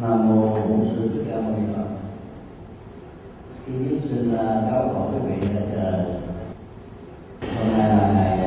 nam mô bổn sư thích ca mâu ni phật. Kính xin cáo hỏi quý vị ra chờ hôm nay là ngày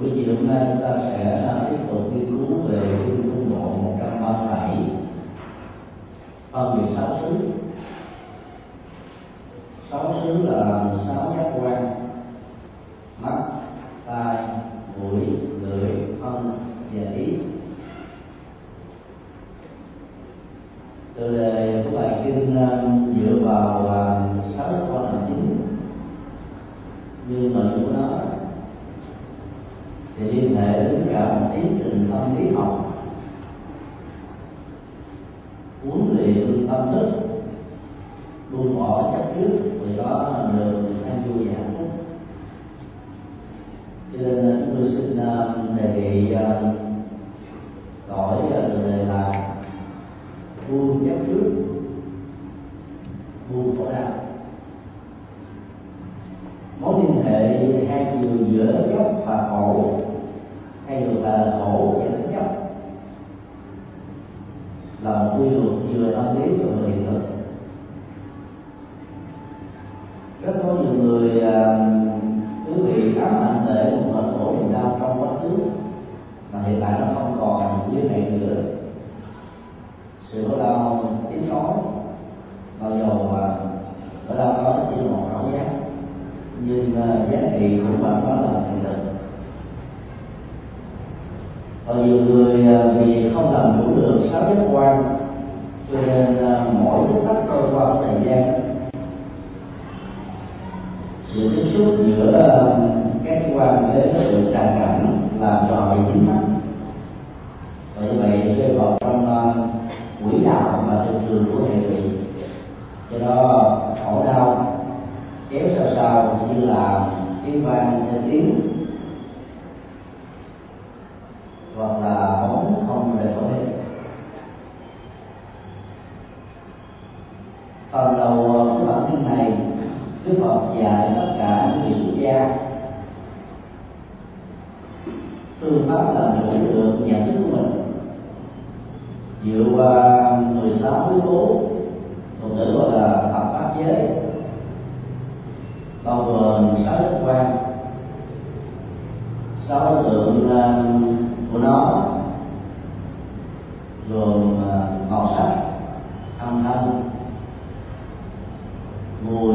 buổi chiều hôm nay chúng ta sẽ tiếp tục nghiên cứu về trung bộ 137 phân biệt sáu xứ. Sáu xứ là sáu giác quan. giường của hệ lụy. Cho đó, khổ đau, kéo sao sao như là tiếng vang trên tiếng. Hoặc là bóng không rời khỏi đây phần đầu của bản tin này, đức phật dạy tất cả những vị xuất gia. Phương pháp làm chủ được nhận thức của mình dựa qua 16 yếu tố còn nữa gọi là thập pháp giới. Bao gồm sáu giác quan, sáu tượng à, của nó, gồm à, màu sắc, âm thanh, mùi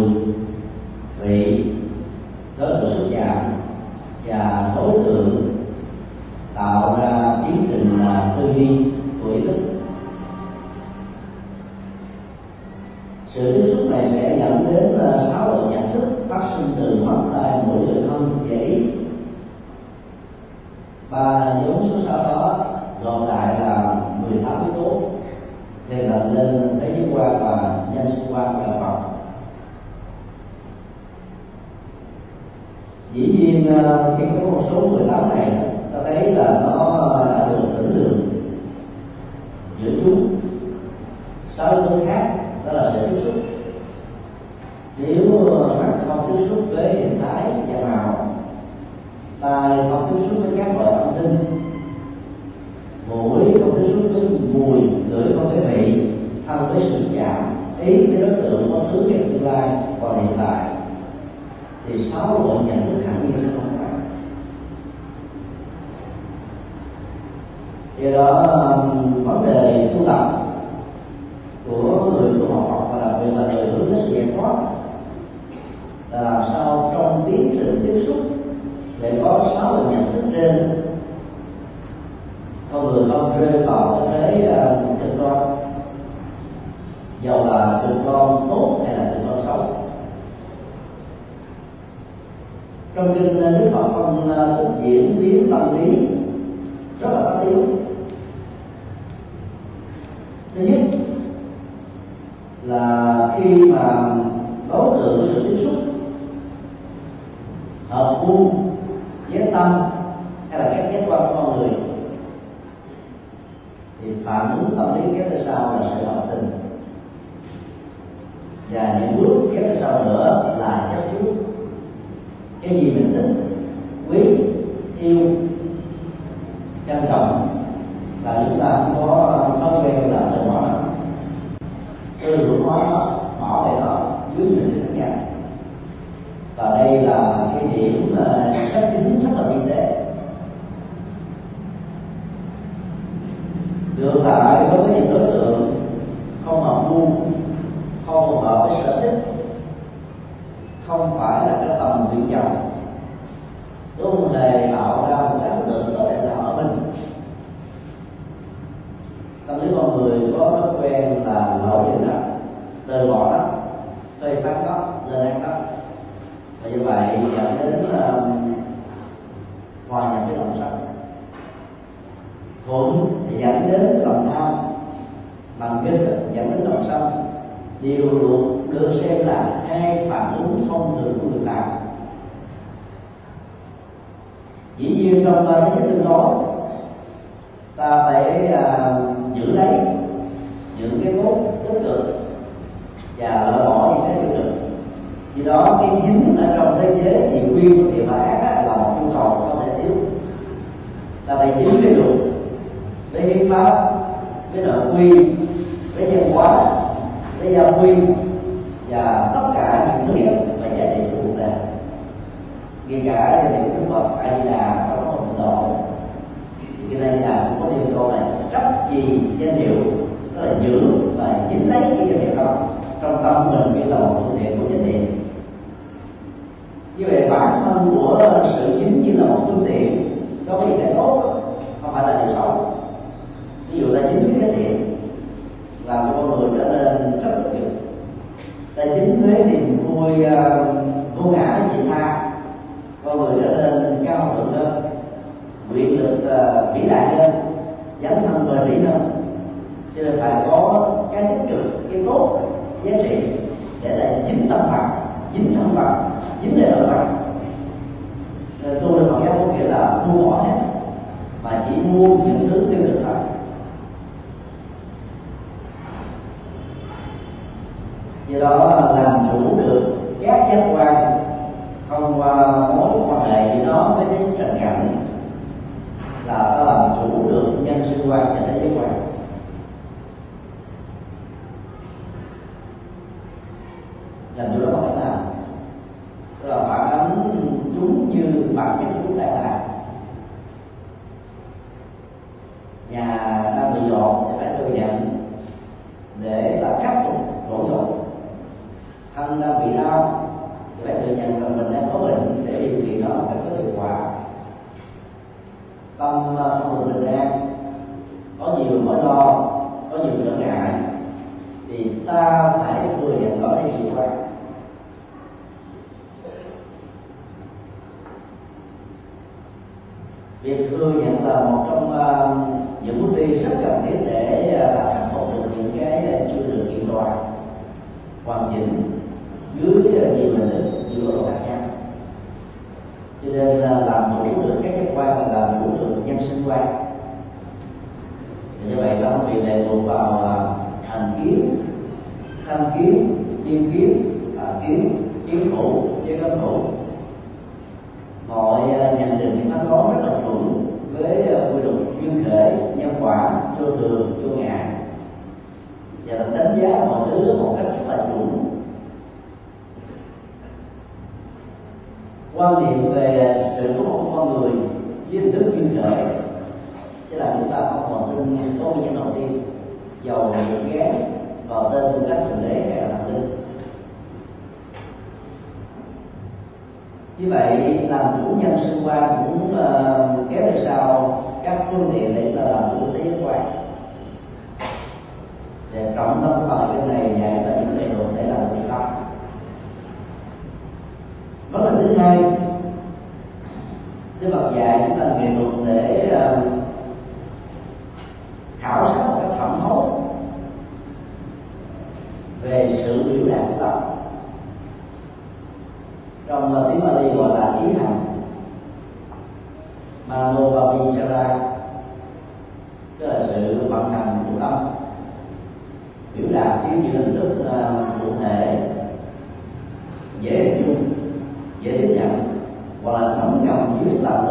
là làm sao trong tiến trình tiếp xúc để có sáu lần nhận thức trên. Con người không rơi vào cái thế uh, cực đoan. Dầu là cực đoan tốt hay là cực đoan xấu. Trong kinh à, đức phật phong uh, à, diễn biến tâm lý rất là tất yếu thứ nhất là khi mà đối tượng của sự tiếp xúc hợp gu với tâm hay là các giác quan của con người thì phản ứng tâm lý kéo theo sau là sự hợp tình và những bước kéo theo sau nữa là chấp trước cái gì mình thích quý yêu trân trọng là chúng ta không có thói quen là từ bỏ nó tư hữu hóa nó bỏ về nó dưới mình thức nhận và đây là cái điểm cách tính rất là vi tế ngược lại đối với những đối tượng không hợp gu không phù hợp với sở thích không phải là cái tầm nguyện vọng không hề tạo ra một cái ấn tượng tốt đẹp nào ở mình tâm lý con người có thói quen là lỗi điều đó từ bỏ đó phê phán đó lên án đó và như vậy dẫn đến uh, hòa nhập với lòng sống thuận thì dẫn đến lòng tham bằng nghịch dẫn đến lòng sân đều được, được xem là hai phản ứng thông thường của người phạm dĩ nhiên trong thế giới tương đối ta phải uh, giữ lấy những cái tốt tích cực và loại bỏ những cái tiêu cực. Vì đó cái dính ở trong thế giới thì quyên thì thiện và ác là một nhu cầu không thể thiếu. Ta phải dính cái luật với hiến pháp với nội quy với nhân hóa với gia quy và tất cả những thứ nghiệp và giá trị của cuộc đời ngay cả những cái đức phật a di đà trong một tịnh độ thì cái là cũng có điều câu này chấp trì danh hiệu tức là giữ và dính lấy cái danh hiệu đó trong tâm mình như là một phương tiện của chánh niệm. Như vậy bản thân của sự dính như là một phương tiện có cái gì cái tốt không? Phải là điều xấu. Ví dụ ta dính với cái thiện làm cho con người trở nên rất tích cực. Ta dính với niềm vui uh, vô ngã vị tha con người trở nên cao thượng hơn được uh, vĩ đại hơn dấn thân bền bỉ hơn. Cho nên phải có cái tích cực cái tốt giá trị để là dính tâm phật dính thân phật dính lễ vào. phật. Ờ, tu được Phật giáo có nghĩa là buông bỏ hết mà chỉ mua những thứ tiêu cực thôi do đó làm chủ được các giác quan thông qua mối quan hệ giữa nó với cái trần cảnh là ta làm chủ được nhân sinh quan và thế giới quan làm chủ đó bằng cách nào tức là phản ánh chúng như bản chất chúng đã là nhà đang bị dọn thì phải thừa nhận để là khắc phục lỗi dọn thân đang bị đau thì phải thừa nhận rằng mình đang có bệnh để điều trị nó một cách có hiệu quả tâm à, không được bình an. Có nhiều nỗi lo có nhiều trở ngại. Thì ta phải vừa nhận đó để vượt qua. Việc thừa nhận là một trong uh, những bước đi rất cần thiết để à, khắc phục được những cái chưa được kiện toàn. Hoàn chỉnh dưới à, nhiều hình thức nhiều độ khác. nhau cho nên làm chủ được các giác quan và làm chủ được nhân sinh quan như vậy nó không bị lệ thuộc vào à, hành kiến tham kiến tiên kiến à, kiến kiến thủ với cấm thủ. Mọi à, nhận định phán đoán rất là chuẩn với à, quy luật duyên khể nhân quả vô thường vô ngã. Và đánh giá mọi thứ một cách rất là chuẩn quan niệm về sự có một con người với hình thức duyên khởi chứ là chúng ta không còn tin có nguyên nhân đầu tiên giàu được ghé vào tên của các thượng đế hay là thần linh. Như vậy làm chủ nhân xung quanh cũng uh, kéo theo sau các phương tiện để chúng ta làm chủ thế giới quan. Để trọng tâm vào cái này dạy ta những nghệ để làm chủ tâm đó là thứ hai. Đức Phật dạy chúng ta nghệ thuật để uh, khảo sát một cách thẩm thấu về sự biểu đạt của tâm trong uh, tiếng Bali gọi là ý hành. Ra, tức là sự vận hành của tâm biểu đạt dưới những hình thức uh, cụ thể dễ hình dung dễ tiếp nhận hoặc là nóng ngầm dưới tầng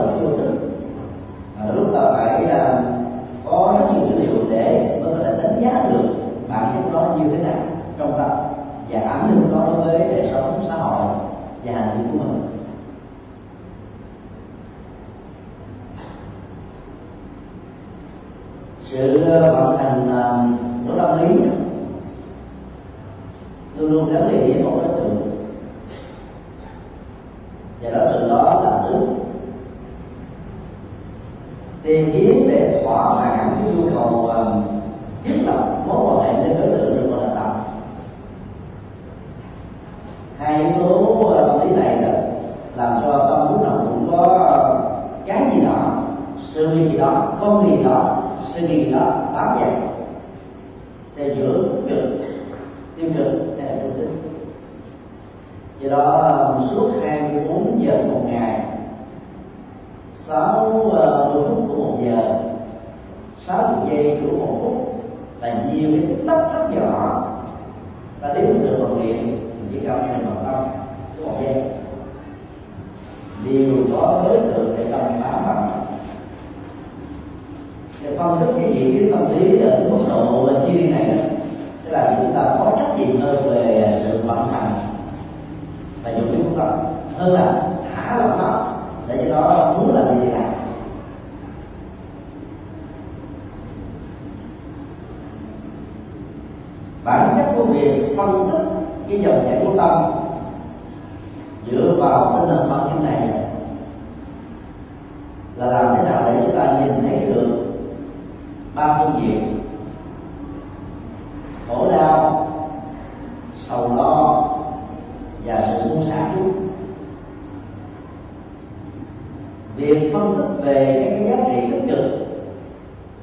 việc phân tích về các cái giá trị tích cực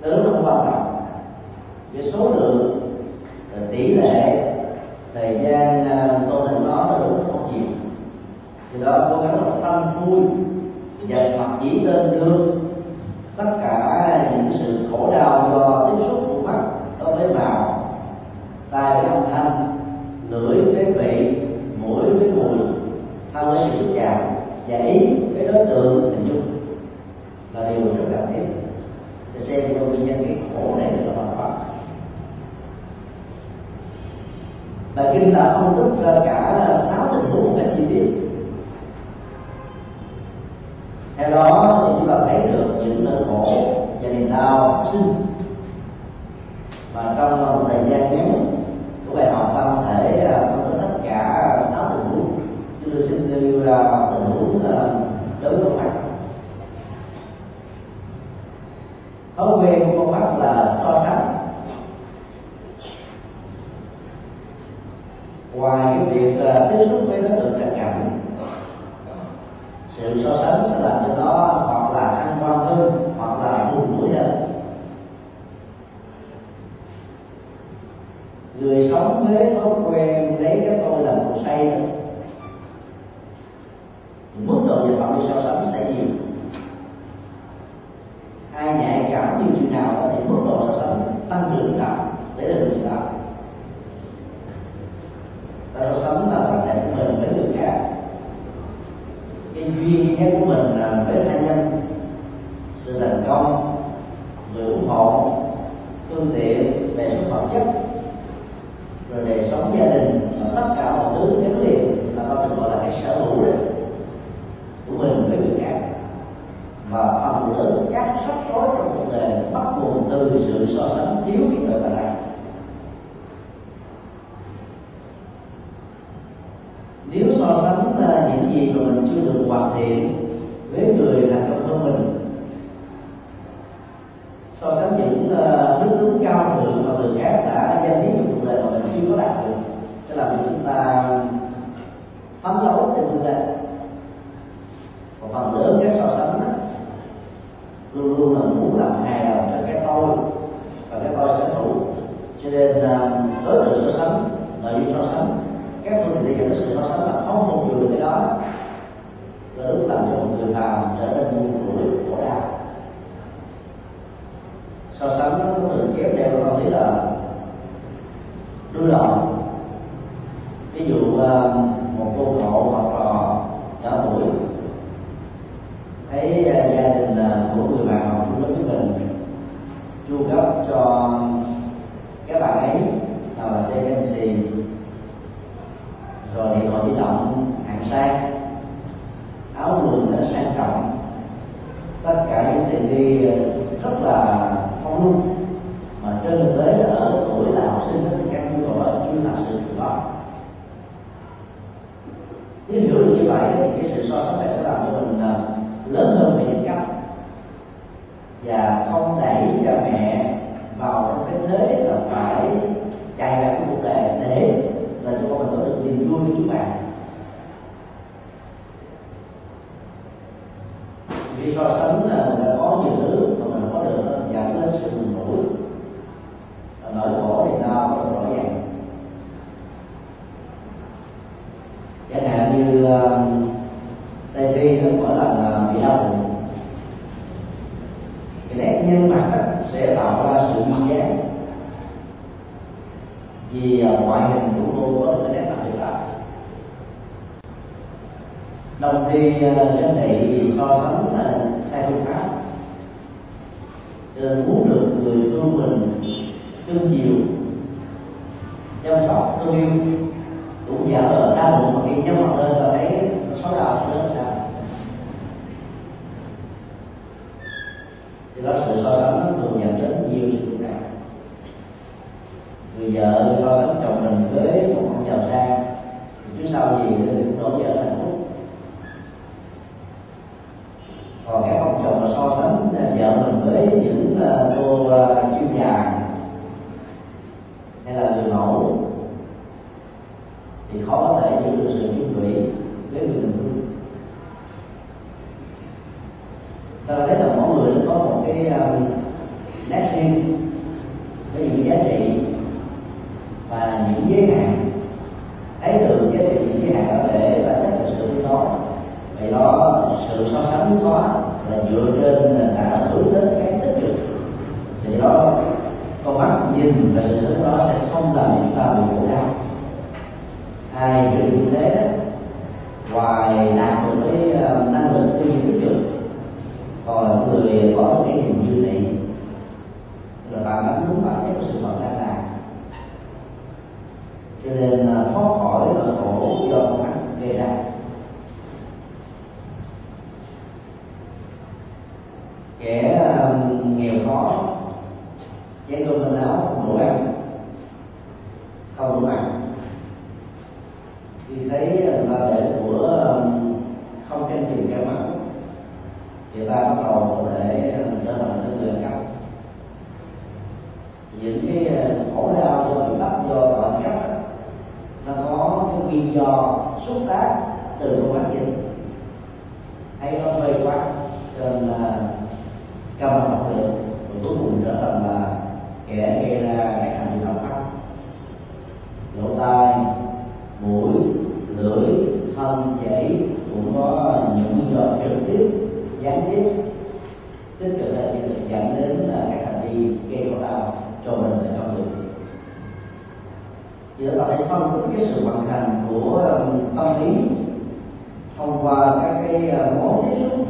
từ nó không quan trọng về số lượng à, tỷ lệ, thời gian à, tô đó nó đúng không nhiều. Thì đó cố gắng là phân phui và mặt chỉ tên được tất cả những sự khổ đau do tiếp xúc của mắt đối với màu tai với âm thanh lưỡi với vị mũi với mùi thân với sự xúc chạm và ý với đối tượng hình dung là điều rất cần thiết để xem cho nguyên nhân cái khổ này là bằng pháp và kinh đã nguồn từ sự so sánh thiếu cái người mà làm nếu so sánh những gì mà mình chưa được hoàn thiện như ờ, tây phi nó mỗi lần bị đau bụng cái nét nhân mặt sẽ tạo ra sự mặc giá vì ờ, ngoại hình của cô có được cái nét mặt được đó đồng thi ờ, đơn vị so sánh là sai phương pháp. Nên muốn được người thương mình thương chiều chăm sóc thương yêu, cũng giả vờ khi thấy ờ, là để của không canh chừng cái mẫu thì ta bắt đầu có thể ờ, trở thành những người cấp những cái ờ, khổ đau do bị bắt, do tội cấp nó có cái nguyên do xuất phát từ cái quán dịch hay nó vây quanh cho nên là cầm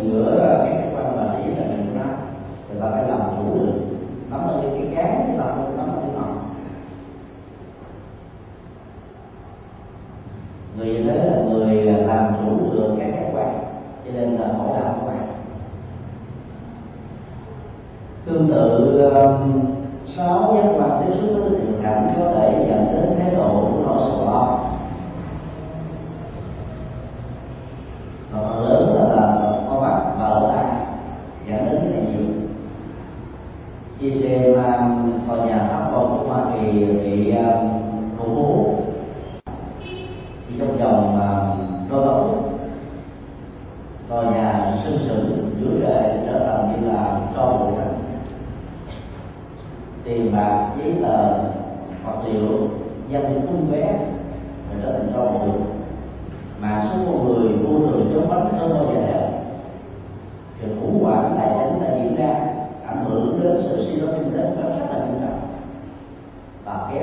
giữa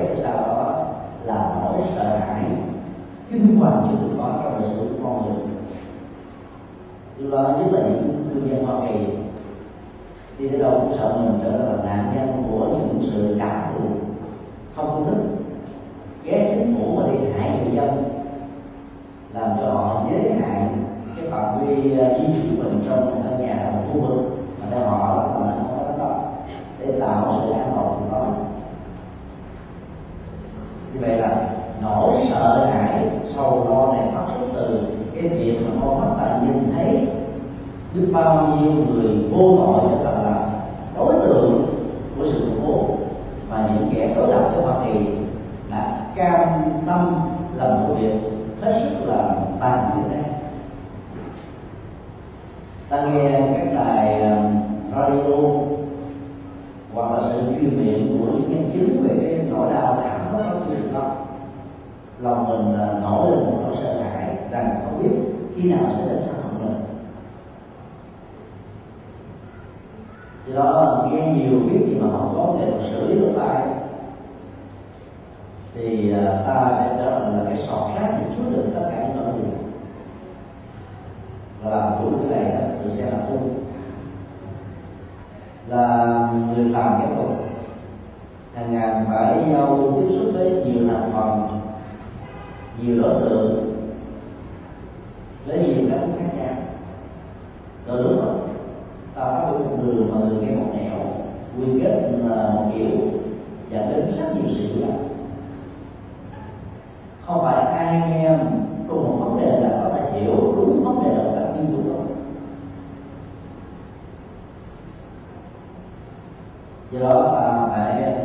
kéo sau đó là nỗi sợ hãi. Kinh hoàng chưa từng có trong lịch sử con người. Điều Lo nhất là những cư dân hoa kỳ. Đi tới đâu cũng sợ mình trở thành nạn nhân của những sự cảm thù không thức, thích ghét chính phủ mà đi hại người dân làm cho họ giới hạn cái phạm vi ờ, di chuyển mình trong căn nhà một khu vực mà theo họ là không có đó để tạo sự an toàn tuyệt đối vậy là nỗi sợ hãi sầu lo này phát xuất từ cái việc mà con mắt ta nhìn thấy biết bao nhiêu người vô tội cho thật là đối tượng của sự khủng bố. Và những kẻ đối lập với hoa kỳ đã cam tâm làm một việc hết sức là tàn như thế. Ta nghe các đài um, radio hoặc là sự chuyên miệng của những nhân chứng về cái nỗi đau thảm đó có chuyện đó lòng mình à, nổi lên một nỗi sợ hãi rằng không biết khi nào sẽ đến thân phận mình. Thì đó, nghe nhiều biết gì mà không có nghệ thuật xử lý lỗ tai thì à, ta sẽ trở thành là cái sọt rác để chứa đựng tất cả những nỗi niềm và làm chủ cái này đó được xem là tu. Là người phàm cái tục hàng ngàn phải giao tiếp xúc với nhiều thành phần nhiều đối tượng với nhiều các khác nhau. Từ lúc đó ta phát biểu một đường mà người nghe một nẻo quy kết là một kiểu dẫn đến rất nhiều sự hiểu lầm không phải ai nghe cùng một vấn đề là có thể hiểu đúng vấn đề đồng cảm như nghiên cứu đâu do đó, ta phải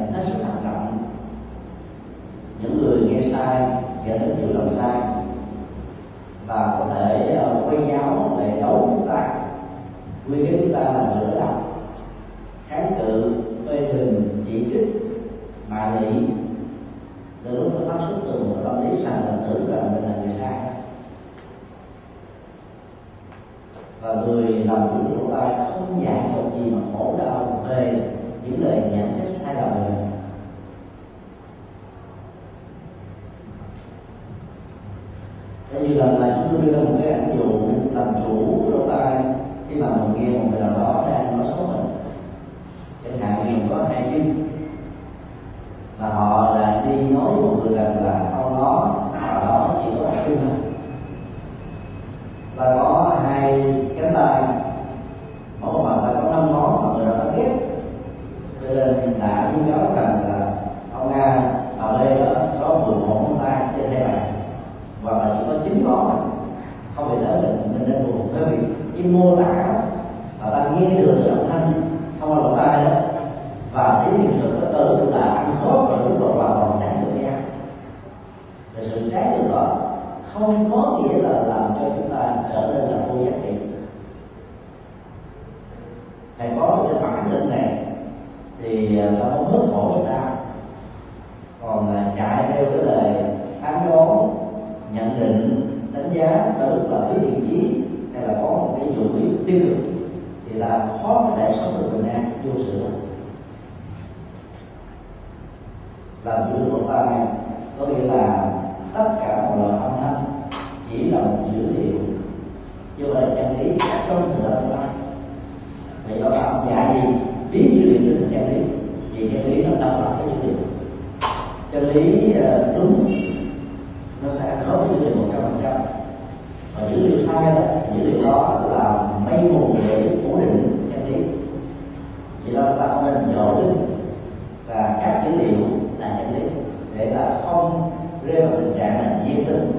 thì chân lý nó độc lập với dữ liệu chân lý ờ, đúng, nó sẽ khớp với dữ liệu một trăm phần trăm. Và dữ liệu sai đó dữ liệu đó là mây mù để phủ định chân lý. Vậy đó ta không nên dỗ đến là các dữ liệu là chân lý để là không rơi vào tình trạng là diễn tình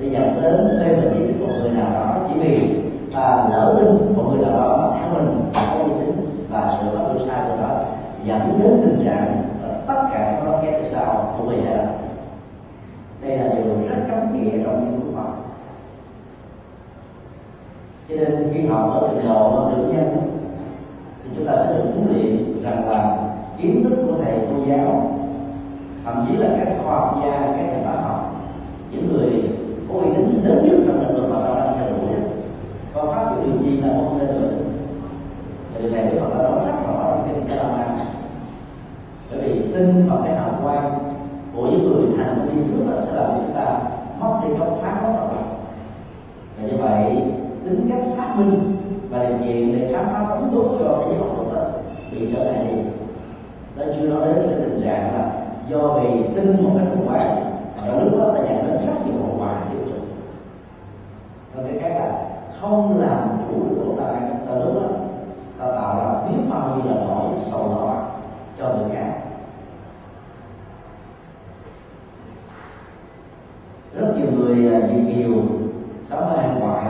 để dẫn đến phê bình chỉ trích một người nào đó, chỉ vì ta lỡ tin một người nào đó mà theo mình là có uy tín và sự phát biểu sai của đó dẫn đến tình trạng là tất cả các đó ghép từ sau cũng bị sai lầm đây là điều rất cấm kỵ trong nghiên cứu khoa học. Cho nên khi học ở trình độ được nhân, thì chúng ta sẽ được huấn luyện rằng là kiến thức của thầy cô giáo, thậm chí là các khoa học gia, các nhà bác học, những người có uy tín lớn nhất trong lĩnh vực mà ta đang theo đuổi có phát biểu điều gì là không nên được và điều này được phật đã nói rất rõ trong kinh cái bởi vì tin vào cái hào quang của những người thành công trước đó sẽ làm chúng ta mất đi khám phá mất độc lập và như vậy, tính cách phát minh và điều kiện để khám phá bóng tốt cho cái giới học đó bị trở lại đi. Nó chưa nói đến cái tình trạng là do vì tin một cách khủng hoảng, và trong lúc đó ta nhận đến rất nhiều hậu quả tiêu cực. Và cái khác là không làm chủ được tài tai ta lúc đó ta tạo ra biết bao nhiêu là nỗi sầu lo cho người khác. Rất nhiều người à, việt kiều sống ở hàng ngoại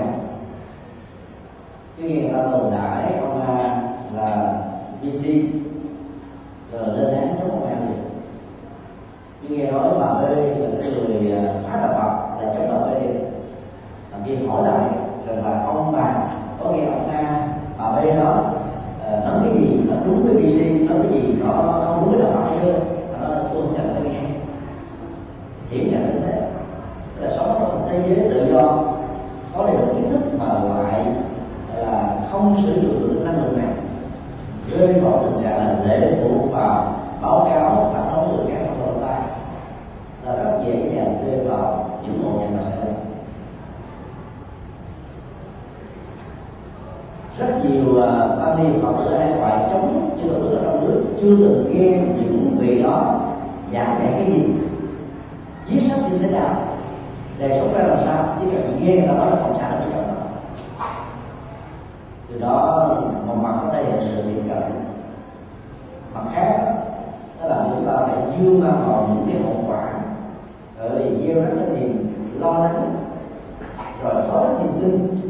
cái nghe người ta đồn đại ông A là BC rồi lên án chống ông A liền. Khi nghe nói bà B là cái người à, phá đạo Phật là chống bà B. Làm gì hỏi lại rằng là ông bà có nghe ông A ở đây đó ờ, nói cái gì nó đúng với BC nói cái gì nó không đúng với đạo Phật hay nó tôi không cần nghe. Hiển nhận như thế. Là sống trong thế giới tự do, có đầy đủ kiến thức mà lại là không sử dụng được năng lượng này. Rơi vào tình trạng là lệ thuộc vào báo cáo phản đối người khác trong lỗ tai là rất dễ dàng rơi vào những ngộ nhận mà sẽ lên rất nhiều uh, tăng ni phật tử ở hải ngoại chống chứ tổ chức ở trong nước chưa từng nghe những vị đó giảng dạy cái gì. Viết sách như thế nào? Đời sống ra làm sao? Chỉ cần nghe là đó là phòng sản ở trong đó từ đó một mặt có thể hiện sự thiện cận mặt khác đó là chúng ta phải dương mang vào những cái hậu quả. Bởi vì gieo rất là nhiều lo lắng rồi có rất niềm tin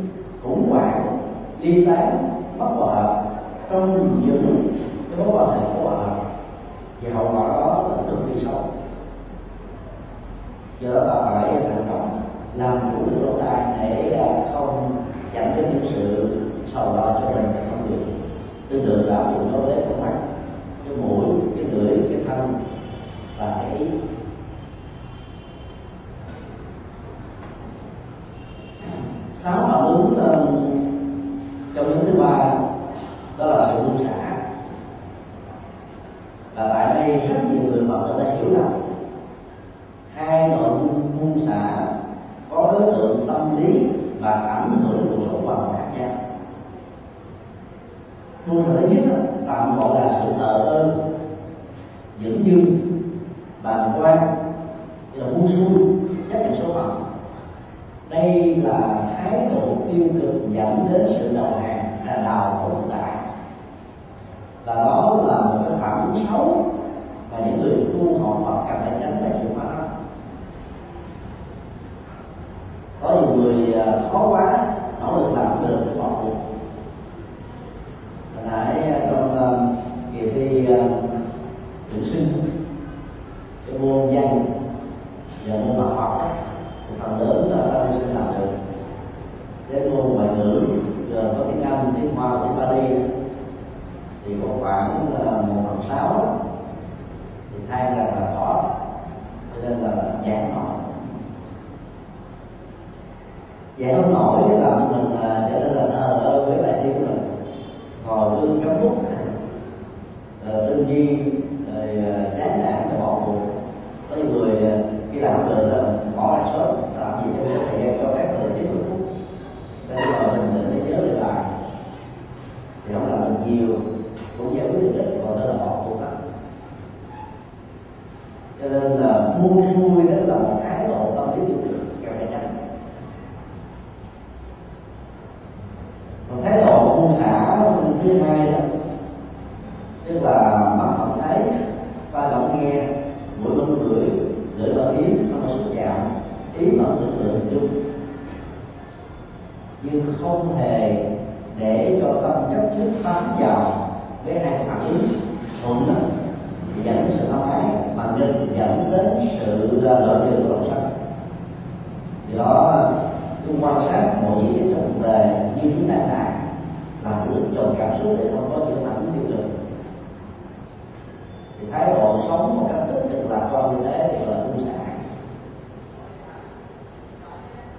khủng hoảng ly tán mất hòa trong những cái mối quan hệ của hòa và hậu quả đó là cực kỳ xấu do đó ta phải thành công làm chủ được lỗ tai để không dẫn đến những sự sầu lo cho mình và con người tương tự là áp dụng đối với con mắt cái mũi cái lưỡi cái thân và cái ý sáu phản ứng um, trong nhóm thứ ba đó là sự buông xả và tại đây rất nhiều người phật tử đã hiểu lầm hai nội dung buông xả có đối tượng tâm lý và ảnh hưởng đến cuộc sống hoàn toàn khác nhau buông xả thứ nhất á, tạm gọi là sự thờ ơ dưỡng dưng bàng quan như là buông xuôi chấp nhận số phận đây là thái độ tiêu cực dẫn đến sự đầu hàng là đào khổ thực tại và đó phạm một phản ứng xấu và những người tu họ Phật cần phải tránh về chịu hóa đó. Có nhiều người à, khó quá nỗ lực làm cũng được để bỏ cuộc hồi nãy à, trong à, kỳ thi tuyển sinh cái môn văn và môn văn học ấy, thì phần lớn là ta đi sinh làm được đến môn ngoại ngữ giờ có tiếng anh tiếng hoa tiếng bali thì còn khoảng là một phần sáu đó, thì than rằng là khó cho nên là giảng nổi vậy không nổi làm mình à, trở nên là thờ ơ với bài thi của mình ngồi cứ cắm bút rồi tư duy rồi à, chán nản rồi bỏ cuộc có những người à, khi làm được là bỏ lại sớm làm gì cho cái thời gian cho phép là chín mươi phút để rồi mình môn xã thứ hai đó tức là mắt vẫn thấy tai vẫn nghe mũi vẫn ngửi lưỡi vẫn yếm không có xúc chạm ý vẫn lực lượng chung nhưng không hề để cho tâm chấp trước bám vào với hai phản ứng thuận đó thì dẫn đến sự tham ái mà nghịch dẫn đến sự lợi trừ của lòng sân do đó chúng quan sát mọi gì trong cuộc đời như chúng ta đã làm chủ dòng cảm xúc để không có những phản ứng tiêu cực thì thái độ sống một cách tích cực lạc quan như thế thì là ưu xã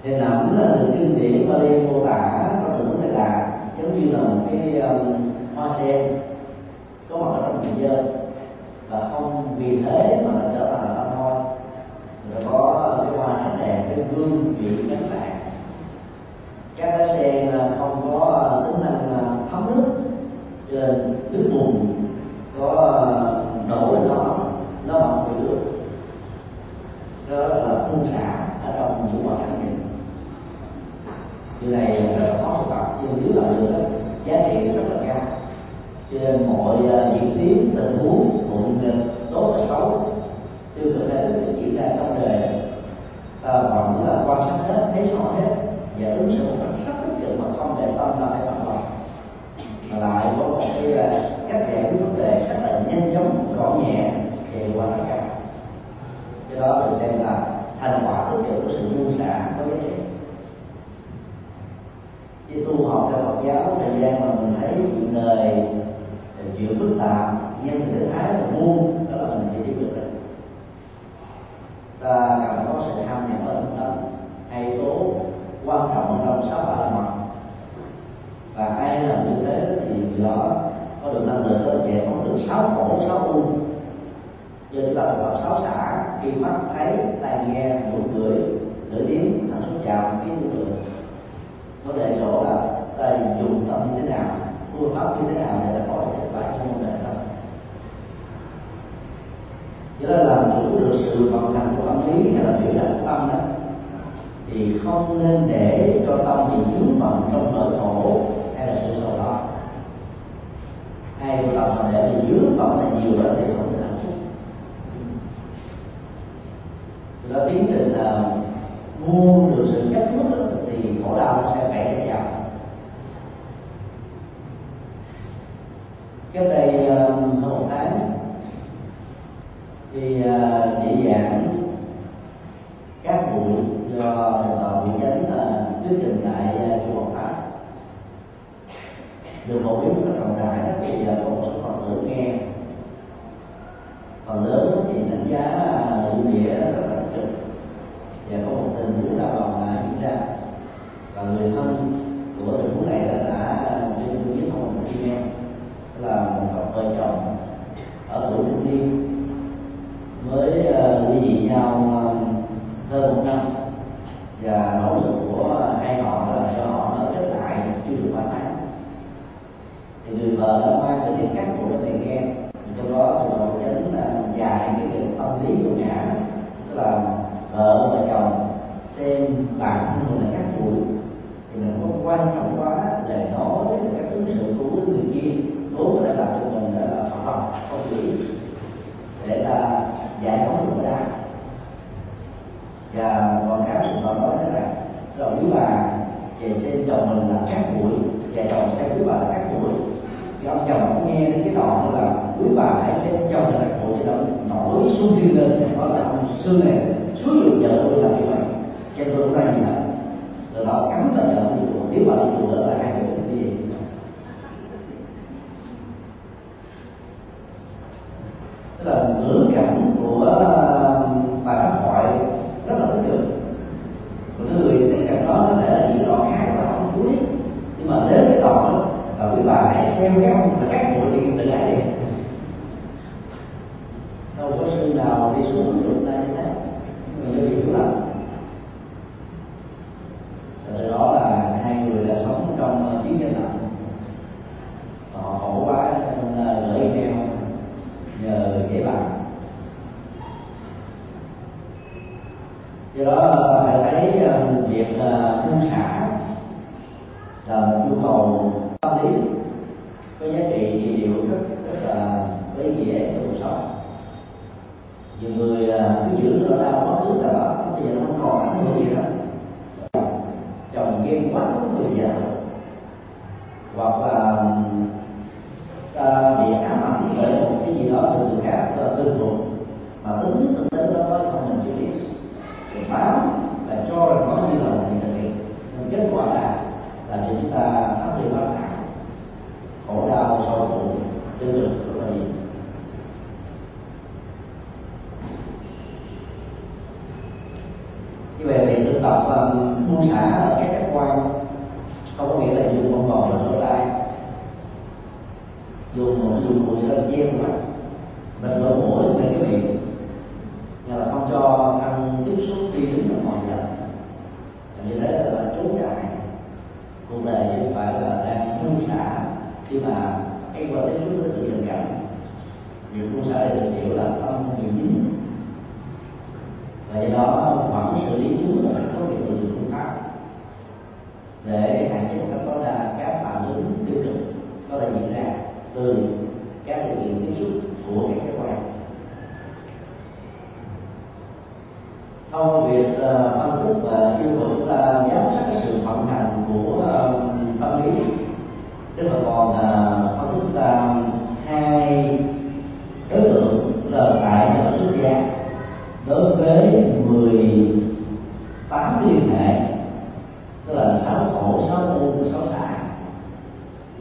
hình ảnh là được kinh điển Bali mô tả trong tình huống này là giống như là một cái um, hoa sen có mặt ở trong vườn dơ 18 liên hệ, tức là sáu khổ, sáu u sáu xã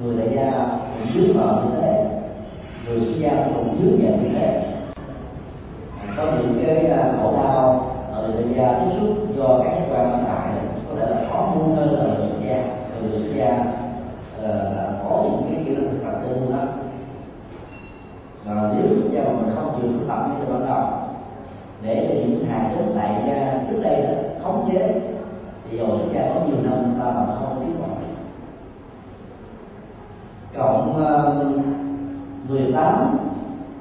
người đại gia cũng dướng vào như thế, người xuất gia cũng dưới vào như thế. Có những cái à, khổ đau ở người đại gia tiếp xúc do các để những hạt giống tại gia trước đây là khống chế. Thì dầu xuất gia có nhiều năm ta mà không tiến bộ cộng à, uh, 18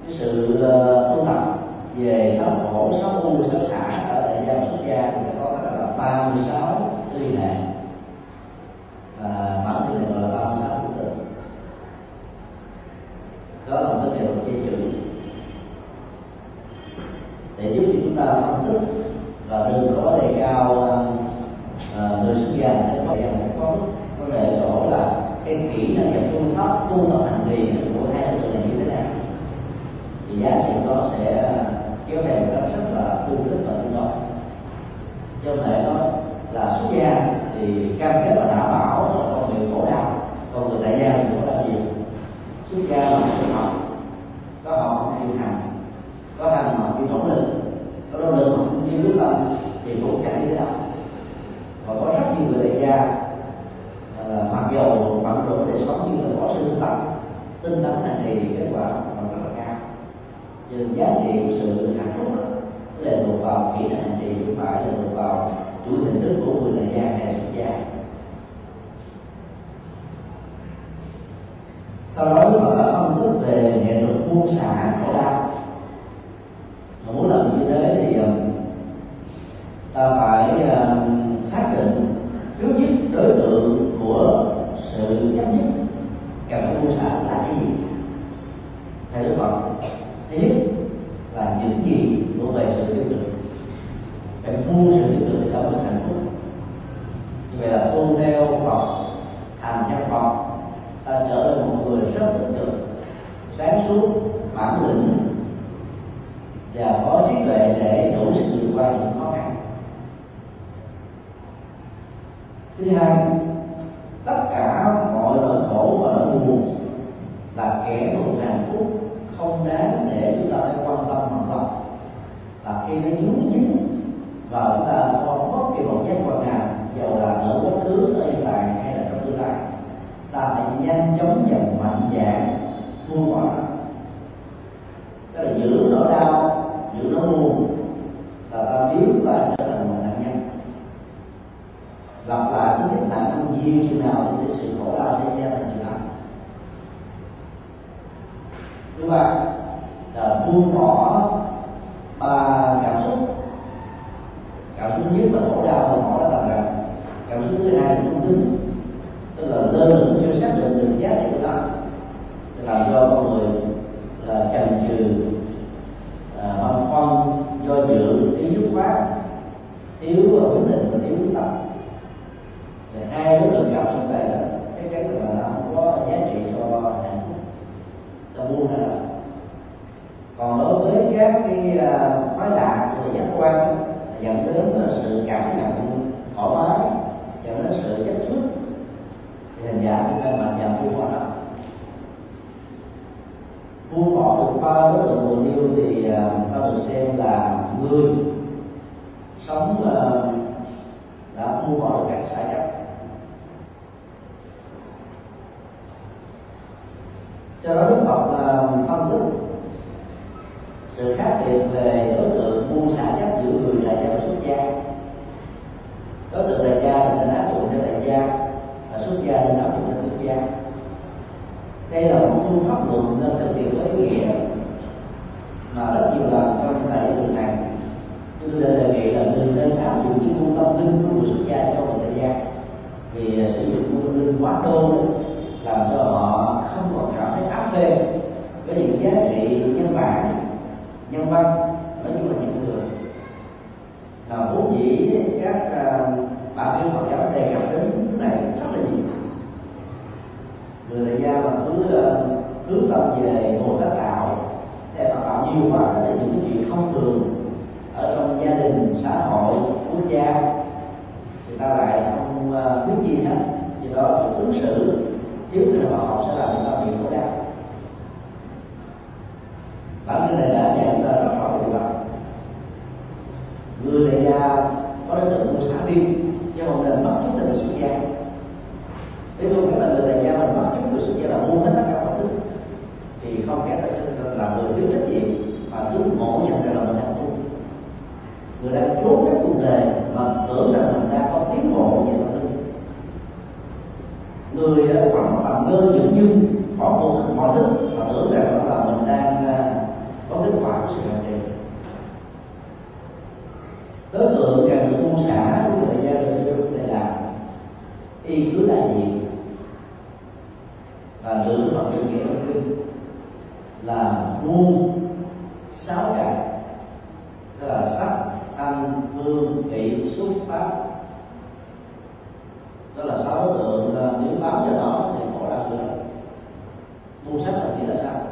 cái sự à, tu tập về sáu khổ sáu u sáu xả ở tại gia xuất gia thì có các là 36 liên hệ. Và bản thân này là mà muốn làm như thế thì ờ, ta phải ờ, xác định trước nhất đối tượng của sự chấp nhất cần phải buông xả là cái gì? Theo đức phật, thứ nhất là những gì của về sự tiêu cực. Phải buông sự tiêu cực thì ta mới thành công như vậy là tôn theo phật, thành theo phật, ta trở thành một người rất tích cực, sáng suốt, bản lĩnh và có trí tuệ để đủ sức vượt qua những khó khăn. Thứ hai, tất cả mọi nỗi khổ và nỗi buồn là kẻ thù hạnh phúc không đáng để chúng ta phải quan tâm bằng lòng Và khi nó nhúng dính và chúng ta không có kỳ một giác quan nào, dầu là ở quá khứ, ở hiện tại hay là trong tương lai, ta phải nhanh chóng dần mạnh dạng buông bỏ 그 là muôn sáu cặp tức là sắc thanh hương vị xúc, pháp. Đó là sáu tượng nếu bám vào nó thì khổ đau nữa muôn sắc là chỉ là sắc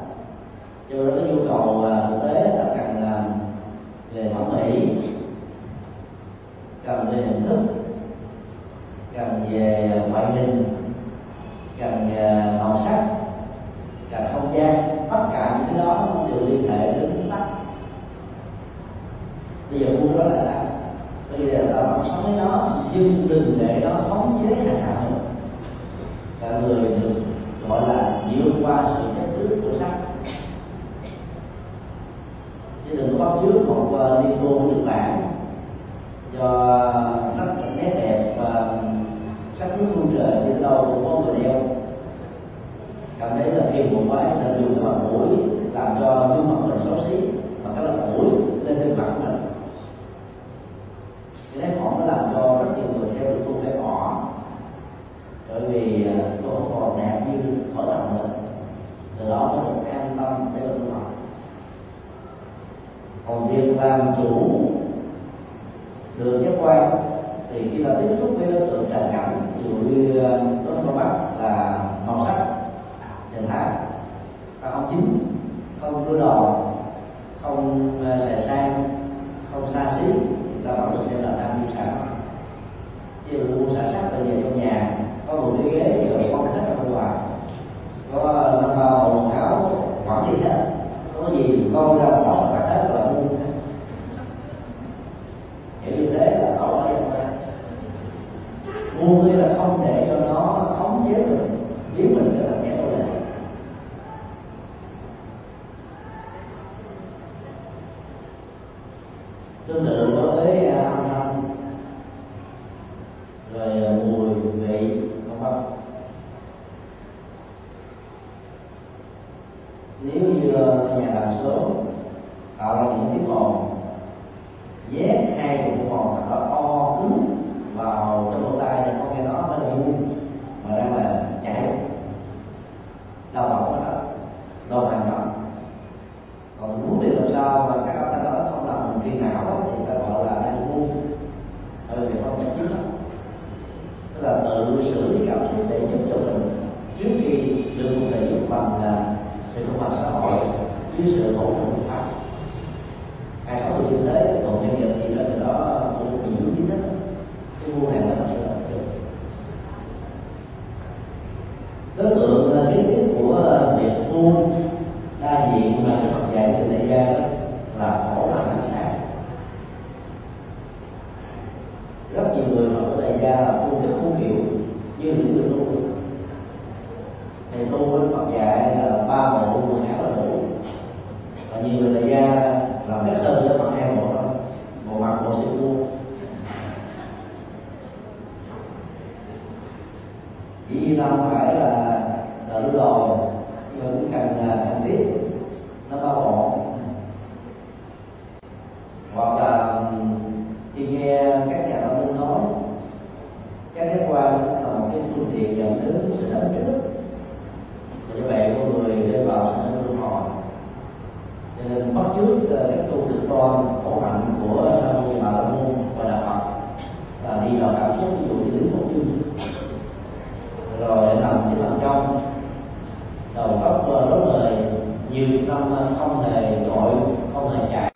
không hề gọi, không hề chạy.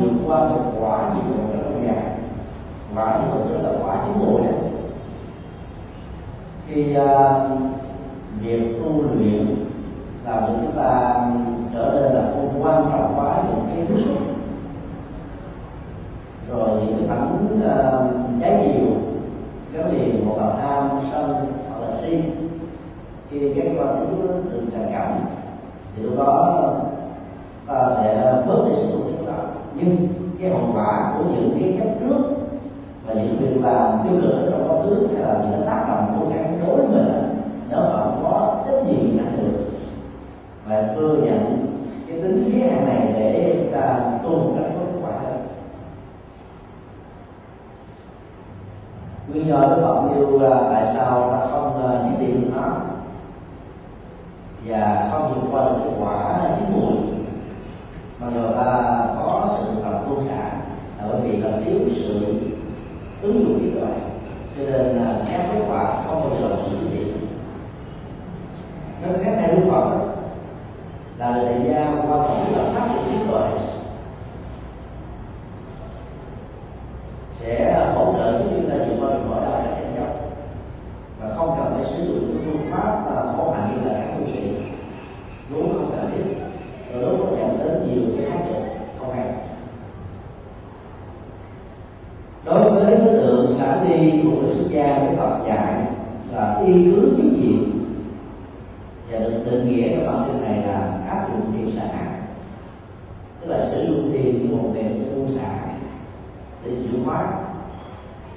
vượt qua được quả gì của lợi nhà và cái phần đó là quả tiến bộ này. Khi uh, à, việc tu luyện làm cho chúng ta trở nên là không quan trọng quá những cái bức xúc. Rồi những cái phản ứng uh, trái chiều cái liền một là tham sân hoặc là si khi các quan yếu được tràn cảm thì lúc đó ta sẽ bớt đi sự đi cái hậu quả của những cái chấp trước và những việc làm tiêu cực trong quá khứ hay là những cái tác động của cái đối với mình nó vẫn có rất nhiều những ảnh hưởng và thừa nhận cái tính giới hạn này để chúng ta cùng các kết quả. Hơn nguyên do của bọn yêu là tại sao ta không ờ, uh, dứt điểm nó và không vượt qua được quả. only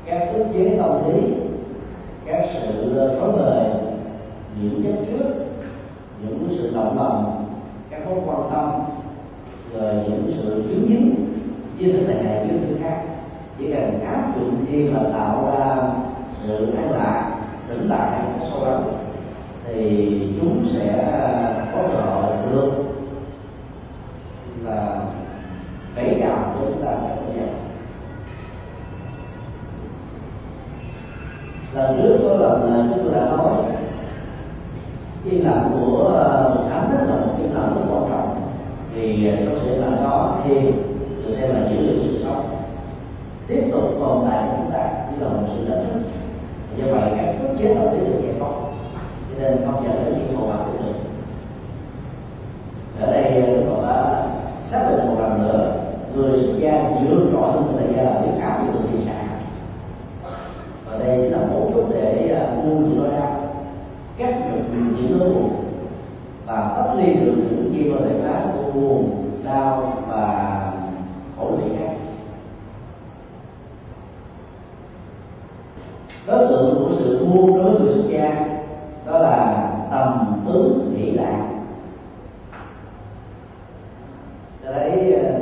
các ức chế tâm lý, các sự ờ, phấn khởi những chấp trước, những sự động lòng, các mối quan tâm, rồi những sự dính dính với thức này với người khác. Chỉ cần áp dụng thêm mà tạo ra sự an lạc tỉnh tại sâu lắng thì chúng sẽ ờ, có cơ hội được. Là vẫy chào cho chúng ta trong không lần trước có lần à, chúng tôi đã nói im lặng của à, thánh rất là một im lặng rất quan trọng. Vì trong sự lặng đó thì được xem là dữ liệu sự sống. Tiếp tục tồn tại của chúng ta như là một sự đánh thức. Do vậy, các bước chế tâm lý được giải phóng cho nên không dẫn đến những hậu quả tích cực ở đây à, đức phật đã xác định một lần nữa, người xuất gia dựa trọi hơn người tại gia là việc áp dụng thị sản và đây chính là một chút để buông những nỗi đau cắt được những nỗi buồn và tách ly được những gì mà đại má của buồn, đau và khổ lụy khác. Đối tượng của sự buông đối với người xuất gia, đó là tầm tướng hỷ lạc cho đấy ờ,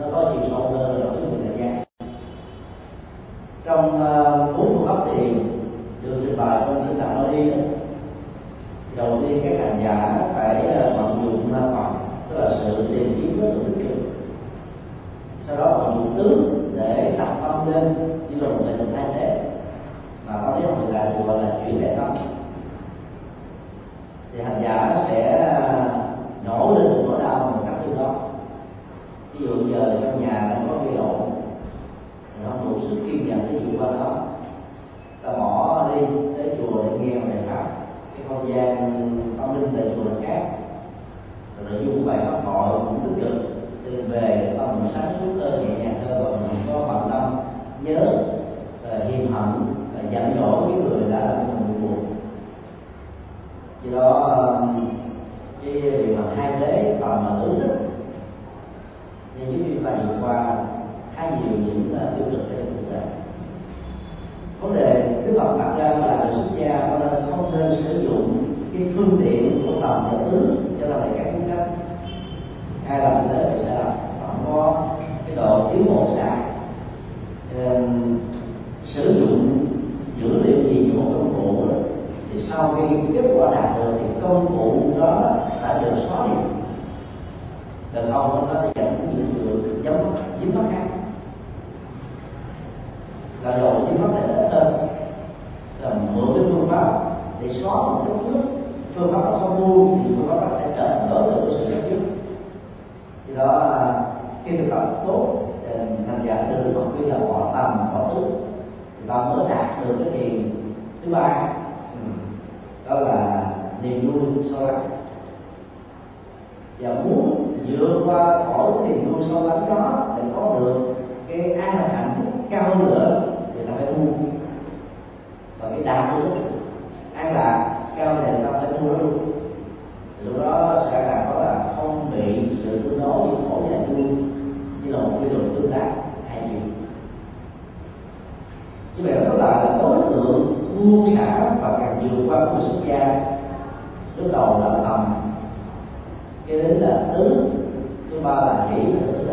nó có chiều sâu hơn là đối với người gia trong ờ, bốn phương pháp thiền được trình bày trong những đạo nói đi đó đầu tiên các hành giả phải ờ, vận dụng na toàn tức là sự tìm kiếm đối tượng tích cực sau đó vận dụng tướng để tập tâm lên như là một hình thay thế mà có lý học là được gọi là chuyển đại tâm thì hành giả sẽ nổi lên được nỗi đau một cách thứ đó ví dụ giờ trong nhà đang có gây đổ nó không đủ sức kiên nhẫn để vượt qua đó ta bỏ đi tới chùa để nghe bài pháp cái không gian tâm linh tại chùa là khác. Rồi nội dung bài pháp thoại cũng tích cực thì về tâm mình sáng suốt hơn nhẹ nhàng hơn và mình có bản tâm, nhớ hiềm hận và giận dỗi cái người đã làm cho mình buồn. Do đó, cái việc mà thay thế bằng mà tướng đó nên giúp chúng ta vượt qua khá nhiều những tiêu cực hay vấn đề vấn đề đức phật đặt ra là người xuất gia nên không nên sử dụng cái phương tiện của tầm để tướng cho là các cuốn cách hay là thế thì sẽ là không có cái độ tiến bộ sai sử dụng dữ liệu gì như một công cụ đó, thì sau khi kết quả đạt được thì công cụ đó đã được xóa đi. Còn không nó sẽ dẫn đến những sự giống dính mắc khác là đầu dính mắc này pháp để xóa một chút nước, phương pháp nó không buông thì phương pháp nó sẽ trở thành đối tượng của sự chấp trước thì đó khi thực tập tốt thành giả được học viên là họ tầm họ tứ thì ta mới đạt được cái thiền thứ ba. Ừ. Đó là niềm vui sâu lắng. Và muốn vượt qua khỏi cái niềm vui sâu lắng đó để có được cái an hạnh phúc cao hơn nữa thì ta phải buông và cái đạt được an lạc cao đề tâm phải buông luôn. Lúc đó sẽ là có là không bị sự tương đối giữa khổ và vui như là một quy luật tương tác hay gì. Như vậy đó là đối tượng buông xả và càng vượt qua của xuất gia. Lúc đầu là tầm, cái đến là tứ, thứ ba là hỷ và thứ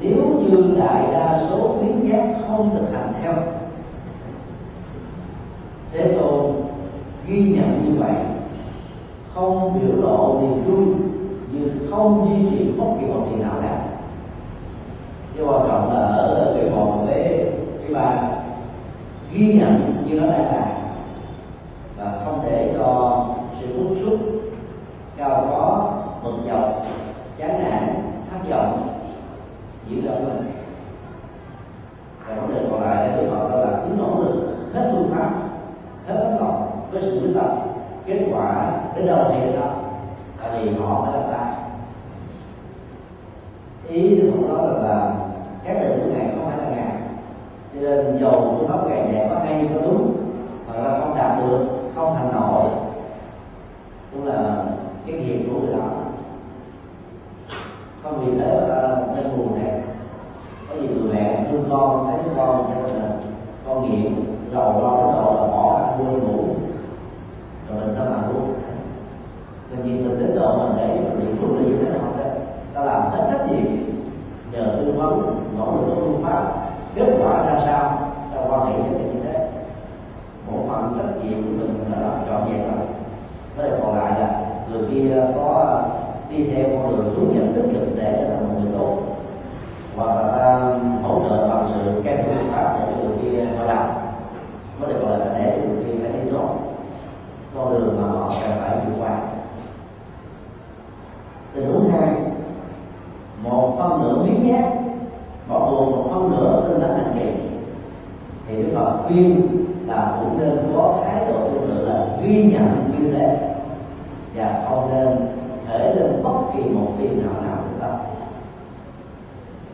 nếu như đại đa số biến giác không thực hành theo, thế tôn ghi nhận như vậy, không biểu lộ niềm vui như không duy trì bất kỳ một chuyện nào cả. Cái quan trọng là ở cái một với cái ba ghi nhận như nó đang là. một phiền não nào của ta.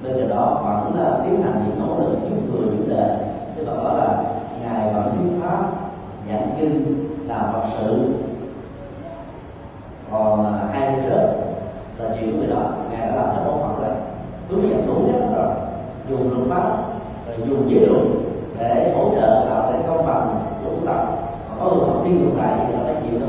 bên cạnh đó, vẫn là tiến hành những nỗ lực chung người chủ đề cái là đó là ngài vẫn thuyết pháp giảng kinh là phật sự. Còn ờ, hai năm trước là chuyện người đó ngài đã làm rất bộ phận rồi hướng dẫn đúng nhất rồi dùng luật pháp, rồi dùng giới luật để hỗ trợ tạo nên công bằng lũng tập. Có người học đi ngược lại thì nó phải chịu được